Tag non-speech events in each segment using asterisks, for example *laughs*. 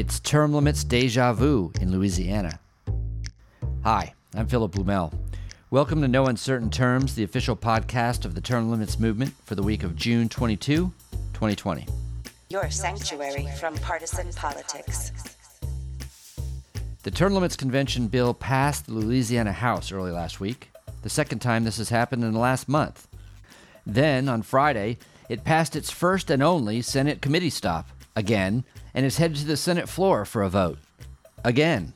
It's term limits deja vu in Louisiana. Hi, I'm Philip Blumel. Welcome to No Uncertain Terms, the official podcast of the term limits movement for the week of June 22, 2020. Your sanctuary from partisan politics. The term limits convention bill passed the Louisiana House early last week, the second time this has happened in the last month. Then, on Friday, it passed its first and only Senate committee stop, again, and is headed to the Senate floor for a vote. Again.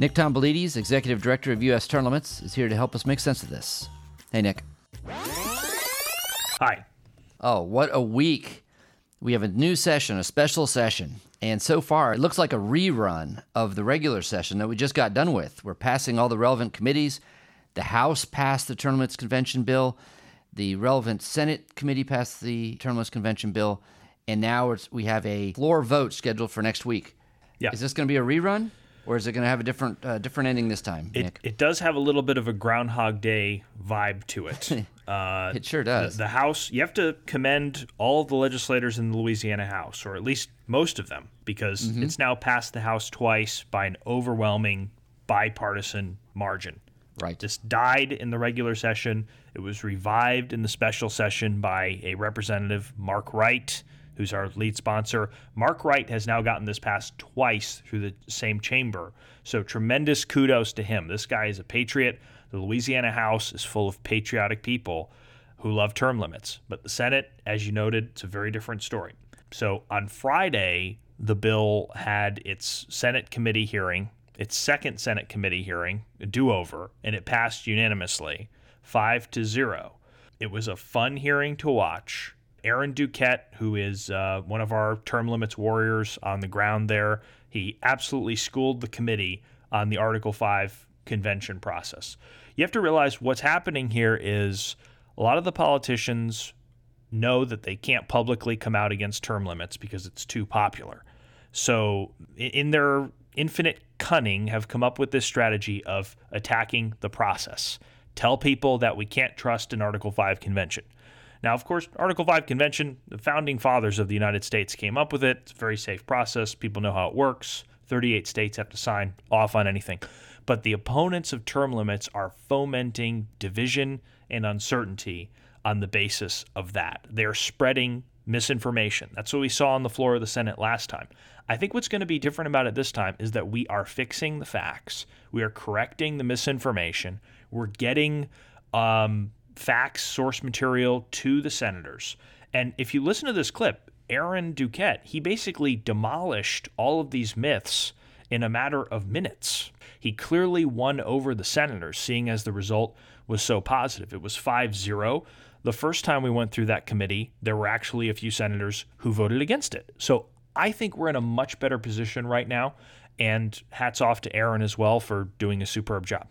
Nick Tomboulides, Executive Director of U.S. Limits, is here to help us make sense of this. Hey, Nick. Hi. Oh, what a week! We have a new session, a special session. And so far, it looks like a rerun of the regular session that we just got done with. We're passing all the relevant committees. The House passed the Limits Convention bill. The relevant Senate committee passed the Limits Convention bill. And now it's, we have a floor vote scheduled for next week. Yeah. Is this going to be a rerun? Or is it going to have a different uh, different ending this time, It, Nick? it does have a little bit of a Groundhog Day vibe to it. *laughs* Uh, It sure the, does. the House, you have to commend all the legislators in the Louisiana House, or at least most of them, because Mm-hmm. it's now passed the House twice by an overwhelming bipartisan margin. right. This died in the regular session. It was revived in the special session by a representative, Mark Wright, who's our lead sponsor. Mark Wright has now gotten this passed twice through the same chamber. So tremendous kudos to him. This guy is a patriot. The Louisiana House is full of patriotic people who love term limits. But the Senate, as you noted, it's a very different story. So on Friday, the bill had its Senate committee hearing, its second Senate committee hearing, a do over, and it passed unanimously, five to zero. It was a fun hearing to watch. Aaron Duquette, who is uh, one of our term limits warriors on the ground there, he absolutely schooled the committee on the Article 5 convention process. You have to realize what's happening here is a lot of the politicians know that they can't publicly come out against term limits because it's too popular. So, in their infinite cunning, have come up with this strategy of attacking the process. Tell people that we can't trust an Article 5 convention. Now, of course, Article 5 convention, the founding fathers of the United States came up with it. It's a very safe process. People know how it works. 38 states have to sign off on anything. But the opponents of term limits are fomenting division and uncertainty on the basis of that. They're spreading misinformation. That's what we saw on the floor of the Senate last time. I think what's going to be different about it this time is that we are fixing the facts, we are correcting the misinformation, we're getting um, facts, source material to the senators. And if you listen to this clip, Aaron Duquette, he basically demolished all of these myths in a matter of minutes. He clearly won over the senators, seeing as the result was so positive. It was 5 0. The first time we went through that committee, there were actually a few senators who voted against it. So I think we're in a much better position right now. And hats off to Aaron as well for doing a superb job.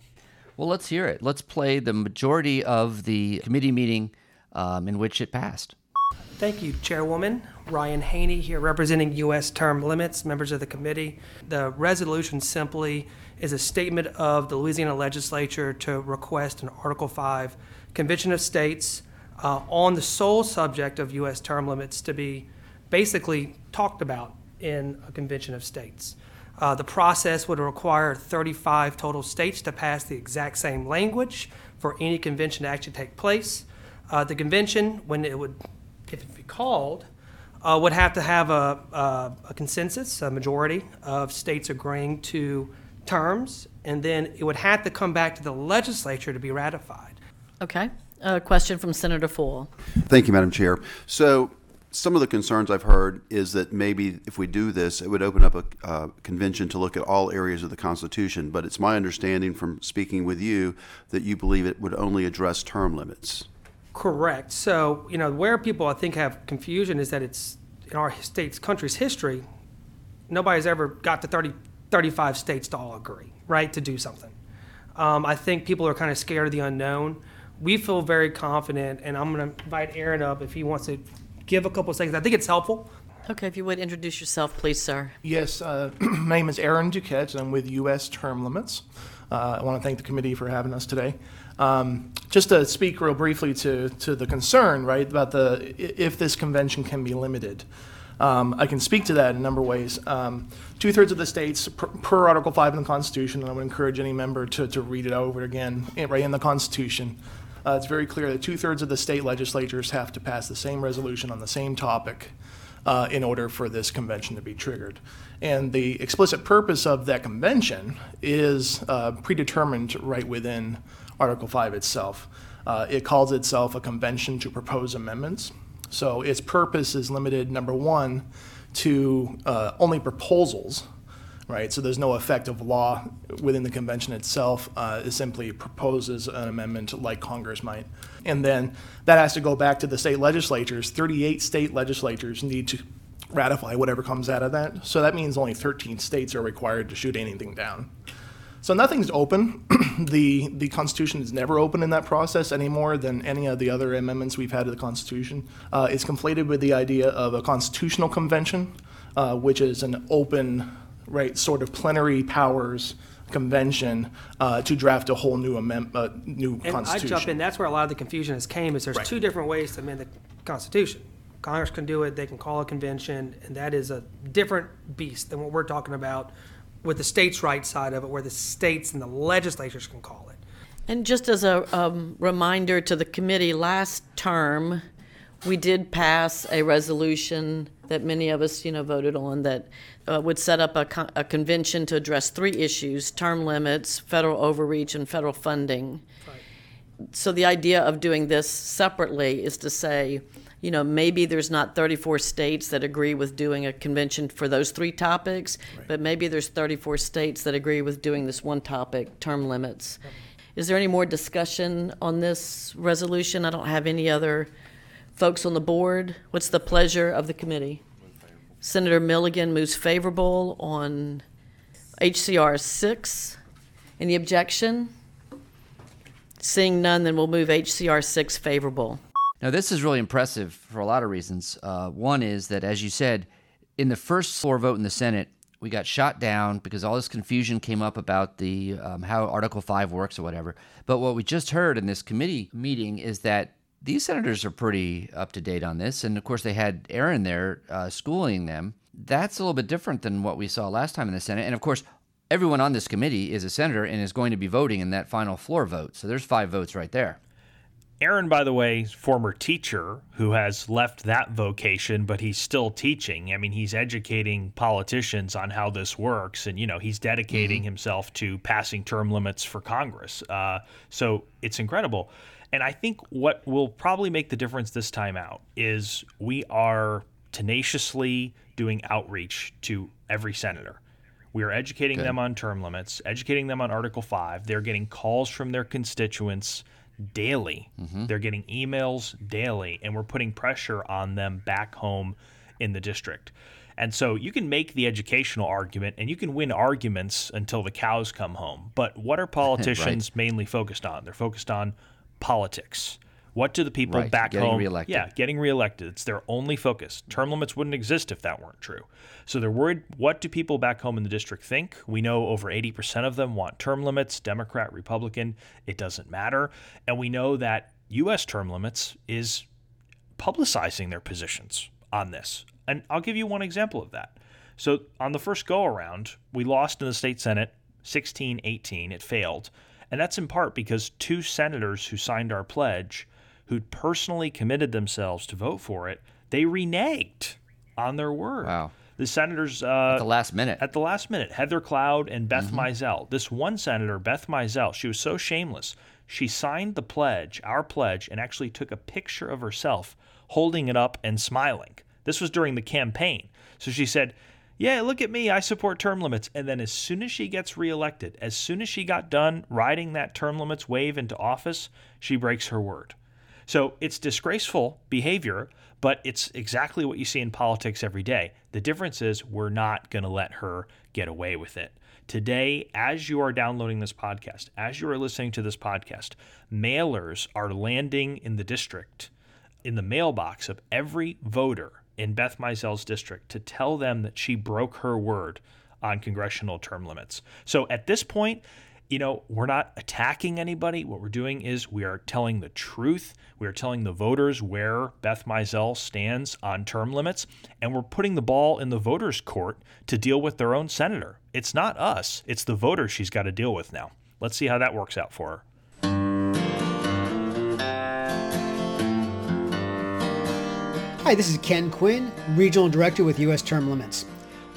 Well, let's hear it. Let's play the majority of the committee meeting um, in which it passed. Thank you, Chairwoman. Ryan Haney here representing U.S. term limits, members of the committee. The resolution simply is a statement of the Louisiana legislature to request an Article 5 Convention of States uh, on the sole subject of U.S. term limits to be basically talked about in a Convention of States. Uh, the process would require 35 total states to pass the exact same language for any convention to actually take place. Uh, the convention, when it would, if it be called, uh, would have to have a, a, a consensus, a majority of states agreeing to terms, and then it would have to come back to the legislature to be ratified. Okay. A question from Senator Fall. Thank you, Madam Chair. So, some of the concerns I've heard is that maybe if we do this, it would open up a uh, convention to look at all areas of the Constitution. But it's my understanding from speaking with you that you believe it would only address term limits. Correct. So, you know, where people I think have confusion is that it's in our state's country's history, nobody's ever got to 30, 35 states to all agree, right, to do something. Um, I think people are kind of scared of the unknown. We feel very confident, and I'm going to invite Aaron up if he wants to give a couple of seconds. I think it's helpful. Okay, if you would introduce yourself, please, sir. Yes, uh, *clears throat* my name is Aaron Duquette, and I'm with U.S. Term Limits. Uh, I want to thank the committee for having us today. Um, just to speak real briefly to, to the concern, right, about the if this convention can be limited. Um, I can speak to that in a number of ways. Um, Two thirds of the states, per, per Article 5 in the Constitution, and I would encourage any member to, to read it over again, eh, right in the Constitution. Uh, it's very clear that two thirds of the state legislatures have to pass the same resolution on the same topic uh, in order for this convention to be triggered. And the explicit purpose of that convention is uh, predetermined right within Article 5 itself. Uh, it calls itself a convention to propose amendments. So its purpose is limited, number one, to uh, only proposals, right? So there's no effective law within the convention itself. Uh, it simply proposes an amendment like Congress might. And then that has to go back to the state legislatures. 38 state legislatures need to ratify whatever comes out of that. So that means only 13 states are required to shoot anything down. So nothing's open. *clears throat* the the Constitution is never open in that process any more than any of the other amendments we've had to the Constitution. Uh, it's conflated with the idea of a constitutional convention, uh, which is an open, right, sort of plenary powers convention uh, to draft a whole new amend, uh, new And I constitution. jump in, that's where a lot of the confusion has came, is there's Right. two different ways to amend the Constitution. Congress can do it, they can call a convention, and that is a different beast than what we're talking about with the states' rights side of it, where the states and the legislatures can call it. And just as a um, reminder to the committee, last term, we did pass a resolution that many of us, you know, voted on that uh, would set up a, con- a convention to address three issues: term limits, federal overreach, and federal funding. So the idea of doing this separately is to say, you know, maybe there's not 34 states that agree with doing a convention for those three topics, but maybe there's 34 states that agree with doing this one topic, term limits. Is there any more discussion on this resolution? I don't have any other folks on the board. What's the pleasure of the committee? Senator Milligan moves favorable on HCR 6. Any objection? Seeing none, then we'll move HCR 6 favorable. Now, this is really impressive for a lot of reasons. Uh, one is that, as you said, in the first floor vote in the Senate, we got shot down because all this confusion came up about the um, how Article Five works or whatever. But what we just heard in this committee meeting is that these senators are pretty up to date on this, and of course they had Aaron there uh, schooling them. That's a little bit different than what we saw last time in the Senate, and of course. Everyone on this committee is a senator and is going to be voting in that final floor vote. So there's five votes right there. Aaron, by the way, former teacher who has left that vocation, but he's still teaching. I mean, he's educating politicians on how this works, and you know, he's dedicating himself to passing term limits for Congress. Uh, so it's incredible. And I think what will probably make the difference this time out is we are tenaciously doing outreach to every senator. We are educating them on term limits, educating them on Article 5. They're getting calls from their constituents daily. Mm-hmm. They're getting emails daily, and we're putting pressure on them back home in the district. And so you can make the educational argument and you can win arguments until the cows come home. But what are *laughs* politicians mainly focused on? They're focused on politics. What do the people Right, back getting home? reelected. Yeah, getting reelected. It's their only focus. Term limits wouldn't exist if that weren't true. So they're worried what do people back home in the district think? We know over 80% of them want term limits, Democrat, Republican, it doesn't matter. And we know that US term limits is publicizing their positions on this. And I'll give you one example of that. So on the first go around, we lost in the state senate 16 18. It failed. And that's in part because two senators who signed our pledge, who'd personally committed themselves to vote for it, they reneged on their word. Wow. The senators uh, At the last minute. at the last minute, Heather Cloud and Beth Mizell. This one senator, Beth Mizell, she was so shameless. She signed the pledge, our pledge, and actually took a picture of herself holding it up and smiling. This was during the campaign. So she said, Yeah, look at me. I support term limits. And then as soon as she gets reelected, as soon as she got done riding that term limits wave into office, she breaks her word. So it's disgraceful behavior, but it's exactly what you see in politics every day. The difference is we're not going to let her get away with it. Today, as you are downloading this podcast, as you are listening to this podcast, mailers are landing in the district, in the mailbox of every voter in Beth Mizell's district to tell them that she broke her word on congressional term limits. So at this point, you know, we're not attacking anybody. What we're doing is we are telling the truth. We are telling the voters where Beth Mizell stands on term limits, and we're putting the ball in the voters' court to deal with their own senator. It's not us, it's the voters she's got to deal with now. Let's see how that works out for her. Hi, this is Ken Quinn, Regional Director with U.S. Term Limits.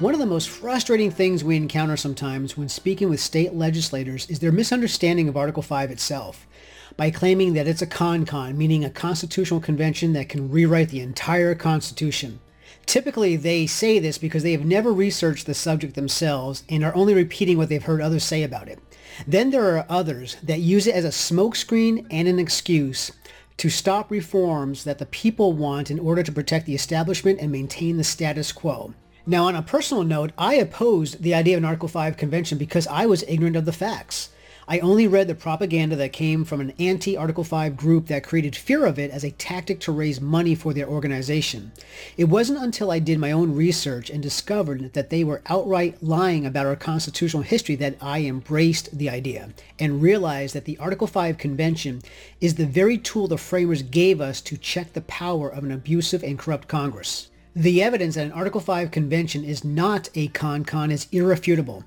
One of the most frustrating things we encounter sometimes when speaking with state legislators is their misunderstanding of Article 5 itself by claiming that it's a con-con, meaning a constitutional convention that can rewrite the entire Constitution. Typically, they say this because they have never researched the subject themselves and are only repeating what they've heard others say about it. Then there are others that use it as a smokescreen and an excuse to stop reforms that the people want in order to protect the establishment and maintain the status quo. Now, on a personal note, I opposed the idea of an Article 5 convention because I was ignorant of the facts. I only read the propaganda that came from an anti-Article 5 group that created fear of it as a tactic to raise money for their organization. It wasn't until I did my own research and discovered that they were outright lying about our constitutional history that I embraced the idea and realized that the Article 5 convention is the very tool the framers gave us to check the power of an abusive and corrupt Congress. The evidence that an Article 5 convention is not a con-con is irrefutable.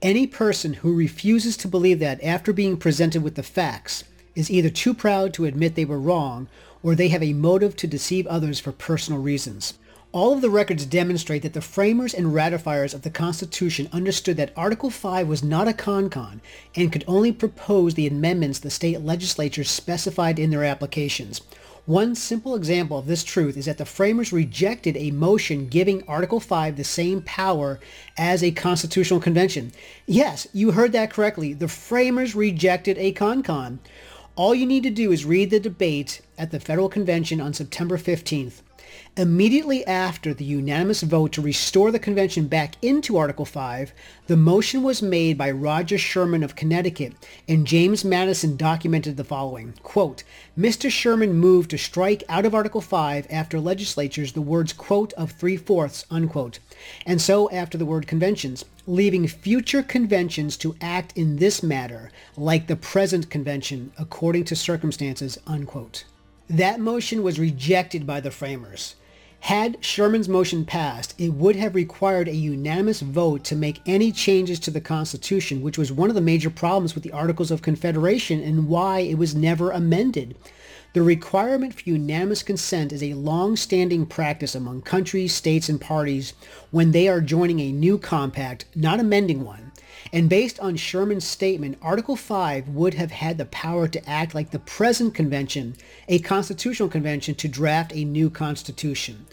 Any person who refuses to believe that after being presented with the facts is either too proud to admit they were wrong or they have a motive to deceive others for personal reasons. All of the records demonstrate that the framers and ratifiers of the Constitution understood that Article 5 was not a con-con and could only propose the amendments the state legislatures specified in their applications. One simple example of this truth is that the framers rejected a motion giving Article 5 the same power as a constitutional convention. Yes, you heard that correctly. The framers rejected a con-con. All you need to do is read the debate at the federal convention on September 15th. Immediately after the unanimous vote to restore the convention back into Article 5, the motion was made by Roger Sherman of Connecticut, and James Madison documented the following, quote, Mr. Sherman moved to strike out of Article 5 after legislatures the words, quote, of three-fourths, unquote, and so after the word conventions, leaving future conventions to act in this matter like the present convention according to circumstances, unquote. That motion was rejected by the framers. Had Sherman's motion passed, it would have required a unanimous vote to make any changes to the Constitution, which was one of the major problems with the Articles of Confederation and why it was never amended. The requirement for unanimous consent is a long-standing practice among countries, states, and parties when they are joining a new compact, not amending one. And based on Sherman's statement, Article 5 would have had the power to act like the present convention, a constitutional convention, to draft a new constitution.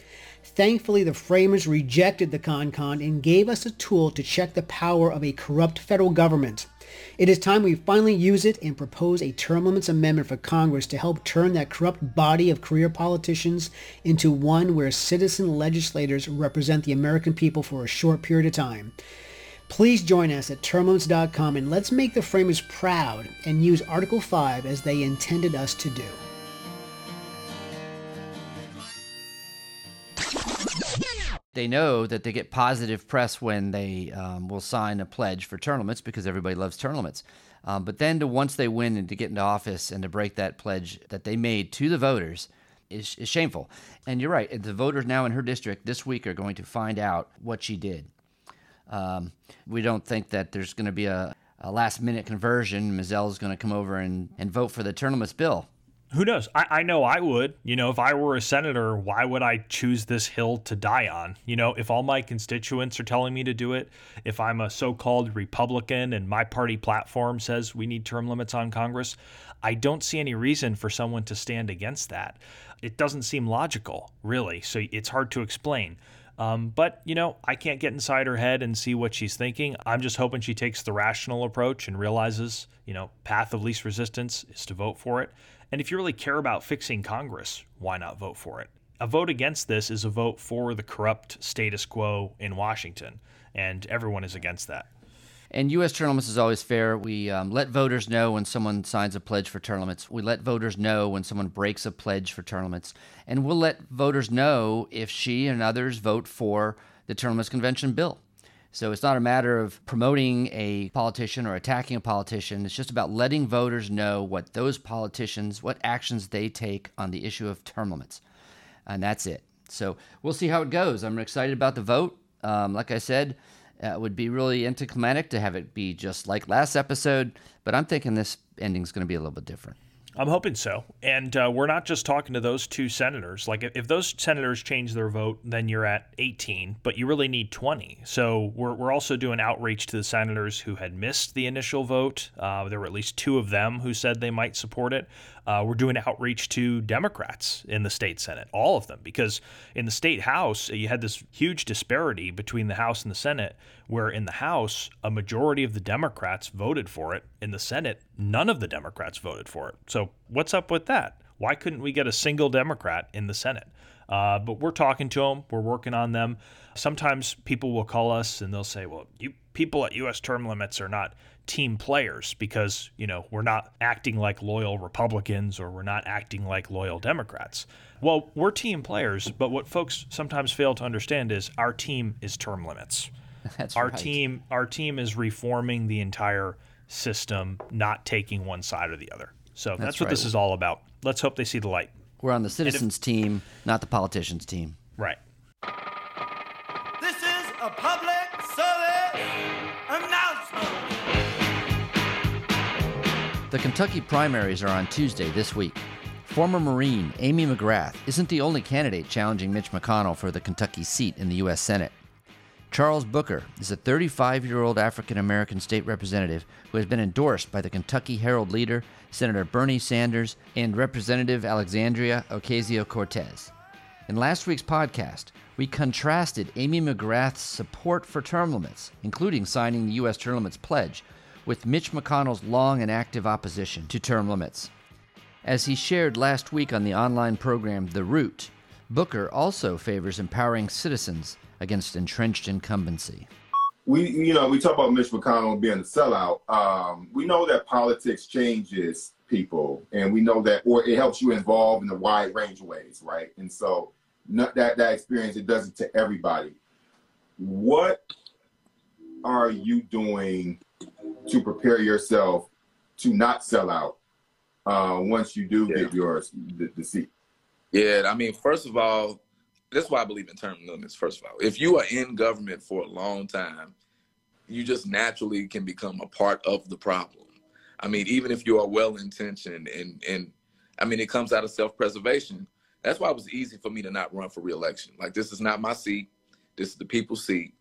Thankfully, the framers rejected the con-con and gave us a tool to check the power of a corrupt federal government. It is time we finally use it and propose a term limits amendment for Congress to help turn that corrupt body of career politicians into one where citizen legislators represent the American people for a short period of time. Please join us at termlimits.com and let's make the framers proud and use Article 5 as they intended us to do. They know that they get positive press when they um, will sign a pledge for term limits because everybody loves term limits. Um, but then to once they win and to get into office and to break that pledge that they made to the voters is, is shameful. And you're right. The voters now in her district this week are going to find out what she did. Um, we don't think that there's going to be a, a last minute conversion. Mizell is going to come over and, and vote for the term limits bill. Who knows? I, I know I would. You know, if I were a senator, why would I choose this hill to die on? You know, if all my constituents are telling me to do it, if I'm a so called Republican and my party platform says we need term limits on Congress, I don't see any reason for someone to stand against that. It doesn't seem logical, really. So it's hard to explain. Um, but, you know, I can't get inside her head and see what she's thinking. I'm just hoping she takes the rational approach and realizes, you know, path of least resistance is to vote for it. And if you really care about fixing Congress, why not vote for it? A vote against this is a vote for the corrupt status quo in Washington, and everyone is against that. And U.S. Term Limits is always fair. We um, let voters know when someone signs a pledge for term limits. We let voters know when someone breaks a pledge for term limits. And we'll let voters know if she and others vote for the Term Limits convention bill. So it's not a matter of promoting a politician or attacking a politician. It's just about letting voters know what those politicians, what actions they take on the issue of term limits. And that's it. So we'll see how it goes. I'm excited about the vote. Um, like I said, uh, it would be really anticlimactic to have it be just like last episode, but I'm thinking this ending is going to be a little bit different. I'm hoping so. And uh, we're not just talking to those two senators. Like, if those senators change their vote, then you're at 18, but you really need 20. So we're, we're also doing outreach to the senators who had missed the initial vote. Uh, there were at least two of them who said they might support it. Uh, we're doing outreach to Democrats in the state Senate, all of them, because in the state House, you had this huge disparity between the House and the Senate, where in the House, a majority of the Democrats voted for it. In the Senate, none of the Democrats voted for it. So, what's up with that? Why couldn't we get a single Democrat in the Senate? Uh, but we're talking to them, we're working on them. Sometimes people will call us and they'll say, well, you people at U.S. term limits are not team players because, you know, we're not acting like loyal Republicans or we're not acting like loyal Democrats. Well, we're team players, but what folks sometimes fail to understand is our team is term limits. *laughs* That's our right. team our team is reforming the entire system, not taking one side or the other. So that's, That's what this is all about. Let's hope they see the light. We're on the citizens team, not the politicians team. Right. The Kentucky primaries are on Tuesday this week. Former Marine Amy McGrath isn't the only candidate challenging Mitch McConnell for the Kentucky seat in the U.S. Senate. Charles Booker is a 35 year old African American state representative who has been endorsed by the Kentucky Herald leader, Senator Bernie Sanders, and Representative Alexandria Ocasio Cortez. In last week's podcast, we contrasted Amy McGrath's support for term limits, including signing the U.S. term limits pledge, with Mitch McConnell's long and active opposition to term limits. As he shared last week on the online program The Root, Booker also favors empowering citizens against entrenched incumbency. we you know we talk about Mitch McConnell being a sellout. Um, we know that politics changes people, and we know that, or it helps you involve in a wide range of ways, right? And so not that that experience it does it to everybody. What are you doing to prepare yourself to not sell out uh, once you do get yours the, the seat? Yeah, I mean, first of all, that's why I believe in term limits. First of all, if you are in government for a long time, you just naturally can become a part of the problem. I mean, even if you are well intentioned and and I mean, it comes out of self preservation. That's why it was easy for me to not run for reelection. Like this is not my seat. This is the people's seat.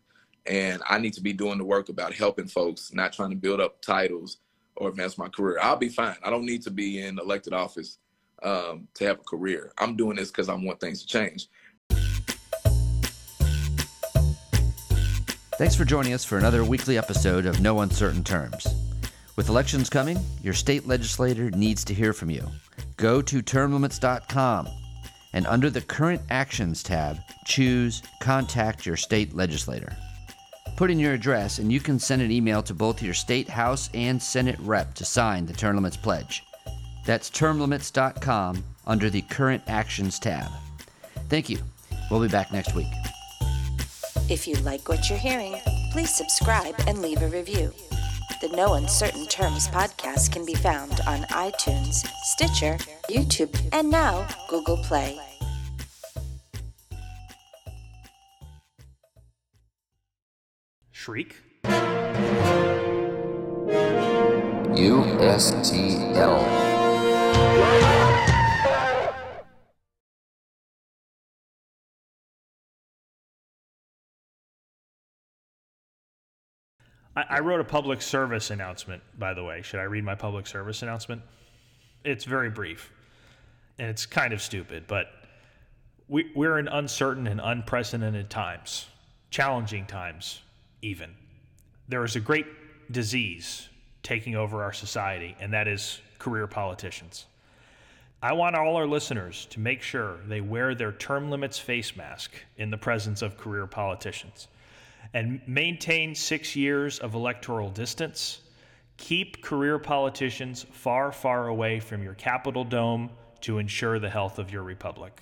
And I need to be doing the work about helping folks, not trying to build up titles or advance my career. I'll be fine. I don't need to be in elected office um, to have a career. I'm doing this because I want things to change. Thanks for joining us for another weekly episode of No Uncertain Terms. With elections coming, your state legislator needs to hear from you. Go to termlimits.com and under the Current Actions tab, choose Contact Your State Legislator. Put in your address and you can send an email to both your state House and Senate rep to sign the Term Limits Pledge. That's termlimits.com under the Current Actions tab. Thank you. We'll be back next week. If you like what you're hearing, please subscribe and leave a review. The No Uncertain Terms podcast can be found on iTunes, Stitcher, YouTube, and now Google Play. Shriek. USTL. I, I wrote a public service announcement, by the way. Should I read my public service announcement? It's very brief and it's kind of stupid, but we, we're in uncertain and unprecedented times, challenging times, even. There is a great disease taking over our society, and that is career politicians. I want all our listeners to make sure they wear their term limits face mask in the presence of career politicians and maintain six years of electoral distance. Keep career politicians far, far away from your Capitol dome to ensure the health of your republic.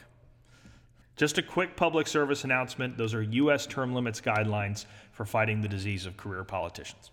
Just a quick public service announcement those are U.S. term limits guidelines for fighting the disease of career politicians.